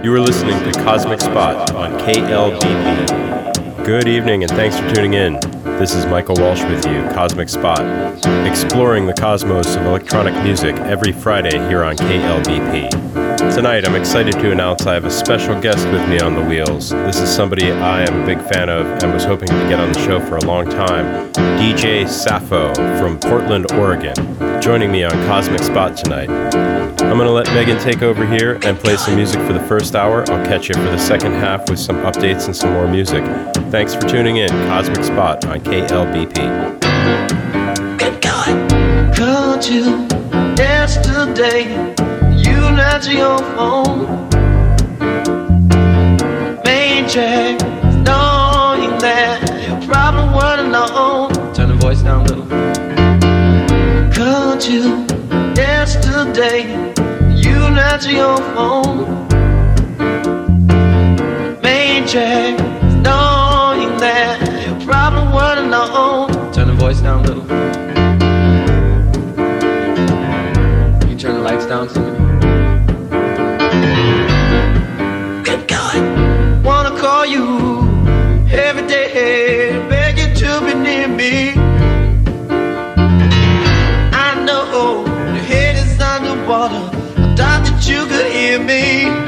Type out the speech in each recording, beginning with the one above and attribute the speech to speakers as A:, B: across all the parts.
A: You are listening to Cosmic Spot on KLBP. Good evening and thanks for tuning in. This is Michael Walsh with you, Cosmic Spot, exploring the cosmos of electronic music every Friday here on KLBP. Tonight, I'm excited to announce I have a special guest with me on the wheels. This is somebody I am a big fan of and was hoping to get on the show for a long time DJ Sappho from Portland, Oregon, joining me on Cosmic Spot tonight. I'm going to let Megan take over here and play some music for the first hour. I'll catch you for the second half with some updates and some more music. Thanks for tuning in. Cosmic Spot on KLBP.
B: Good God. Called you yesterday. You not your phone. Major, knowing that your problem was alone. Turn the voice down a little. Called you yesterday answer your phone. Major, knowing that your problem was alone. Turn the voice down a little. You turn the lights down, Somebody. Me.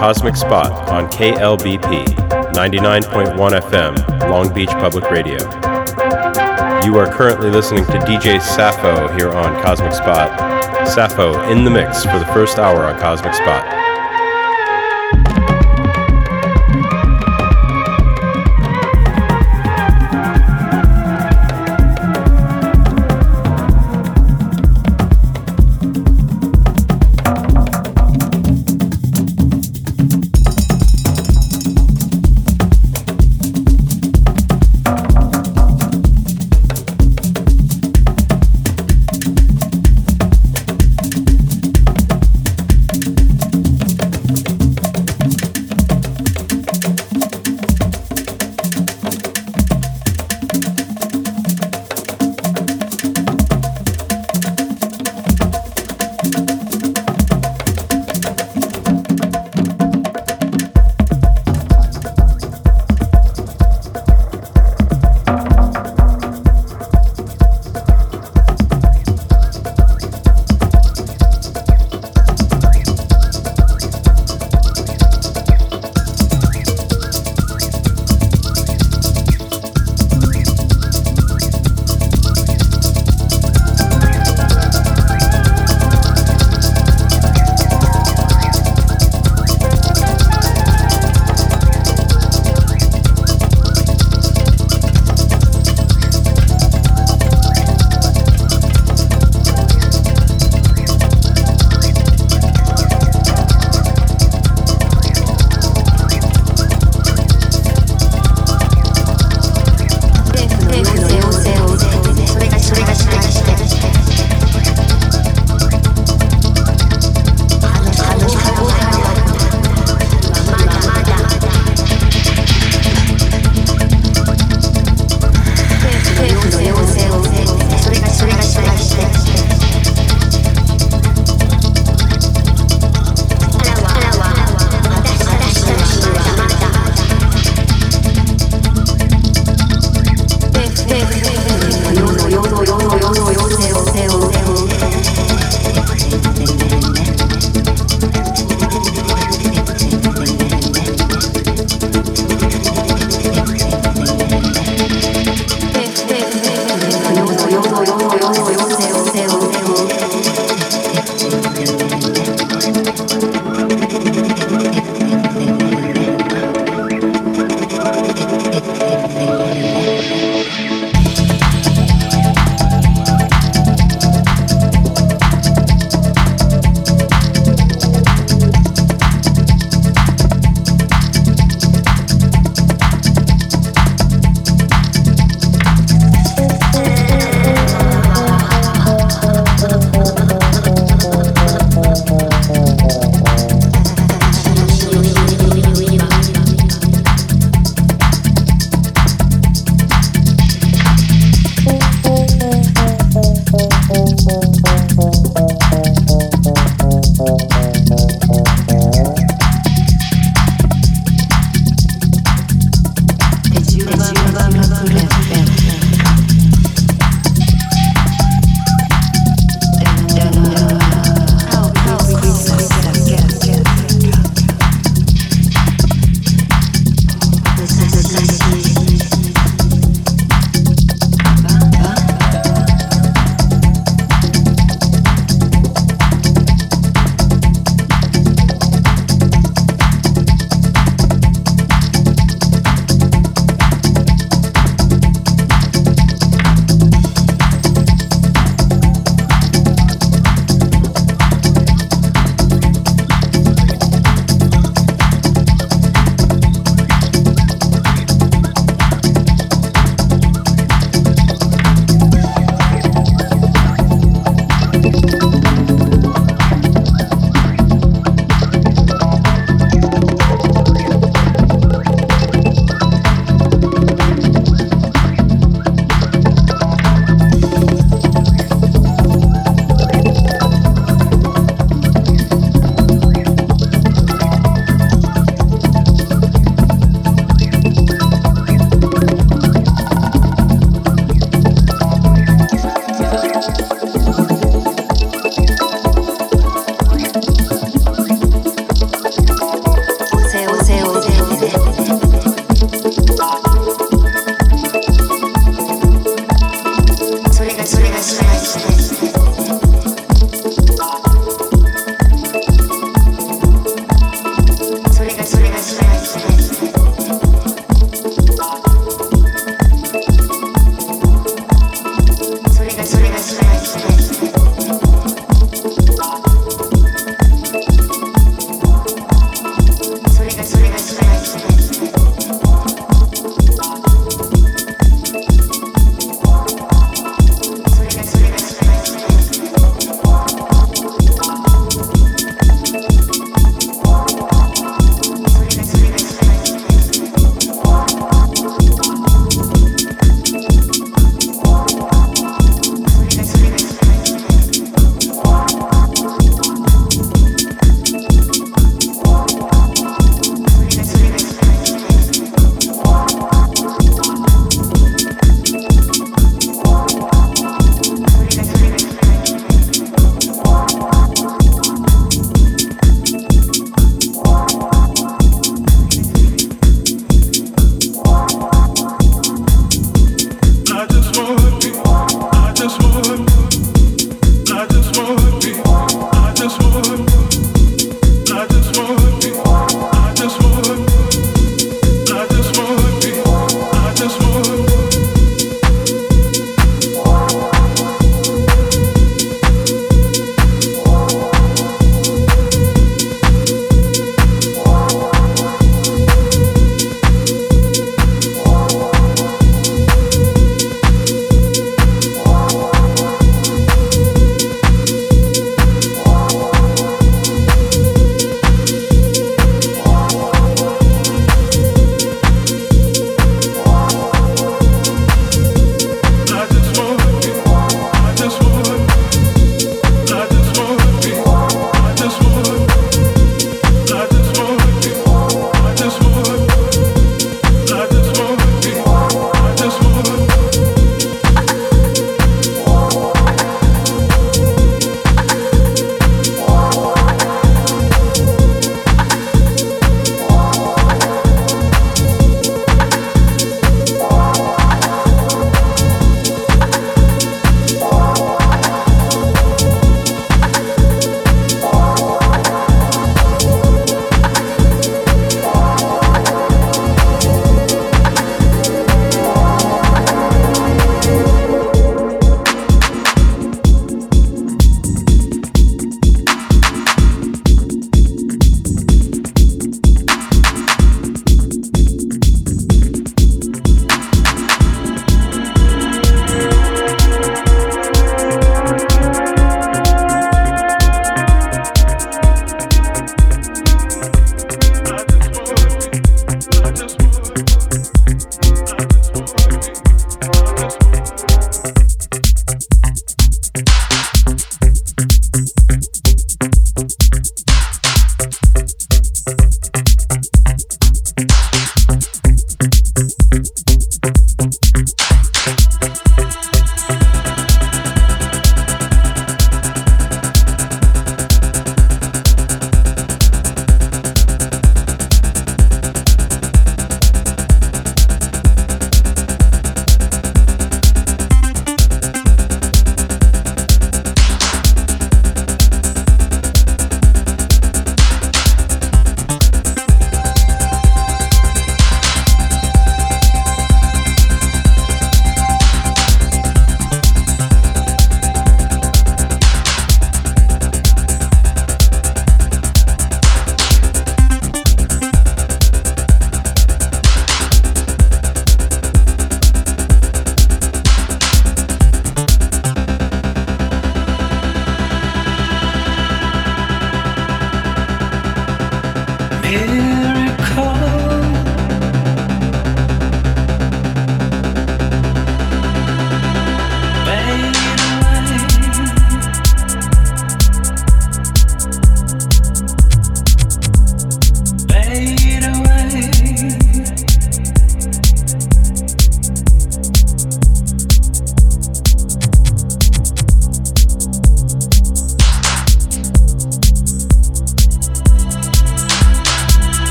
A: Cosmic Spot on KLBP 99.1 FM, Long Beach Public Radio. You are currently listening to DJ Sappho here on Cosmic Spot. Sappho in the mix for the first hour on Cosmic Spot.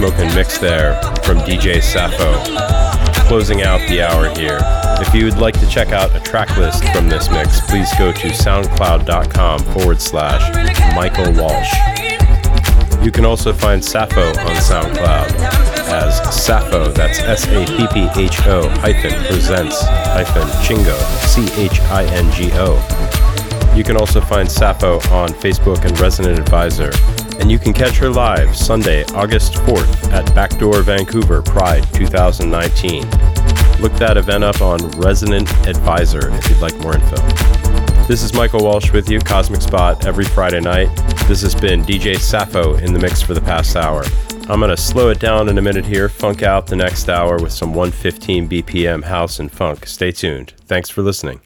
A: Vibey smoking mix there from DJ Sappho. Closing out the hour here. If you would like to check out a track list from this mix, please go to soundcloud.com forward slash Michael Walsh. You can also find Sappho on SoundCloud as Sappho, that's S A P P H O hyphen presents hyphen Chingo, C H I N G O. You can also find Sappho on Facebook and Resident Advisor, and you can catch her live Sunday, August 4th at Backdoor Vancouver Pride 2019. Look that event up on Resident Advisor if you'd like more info. This is Michael Walsh with you, Cosmic Spot, every Friday night. This has been DJ Sappho in the mix for the past hour. I'm going to slow it down in a minute here, funk out the next hour with some 115 BPM house and funk. Stay tuned. Thanks for listening.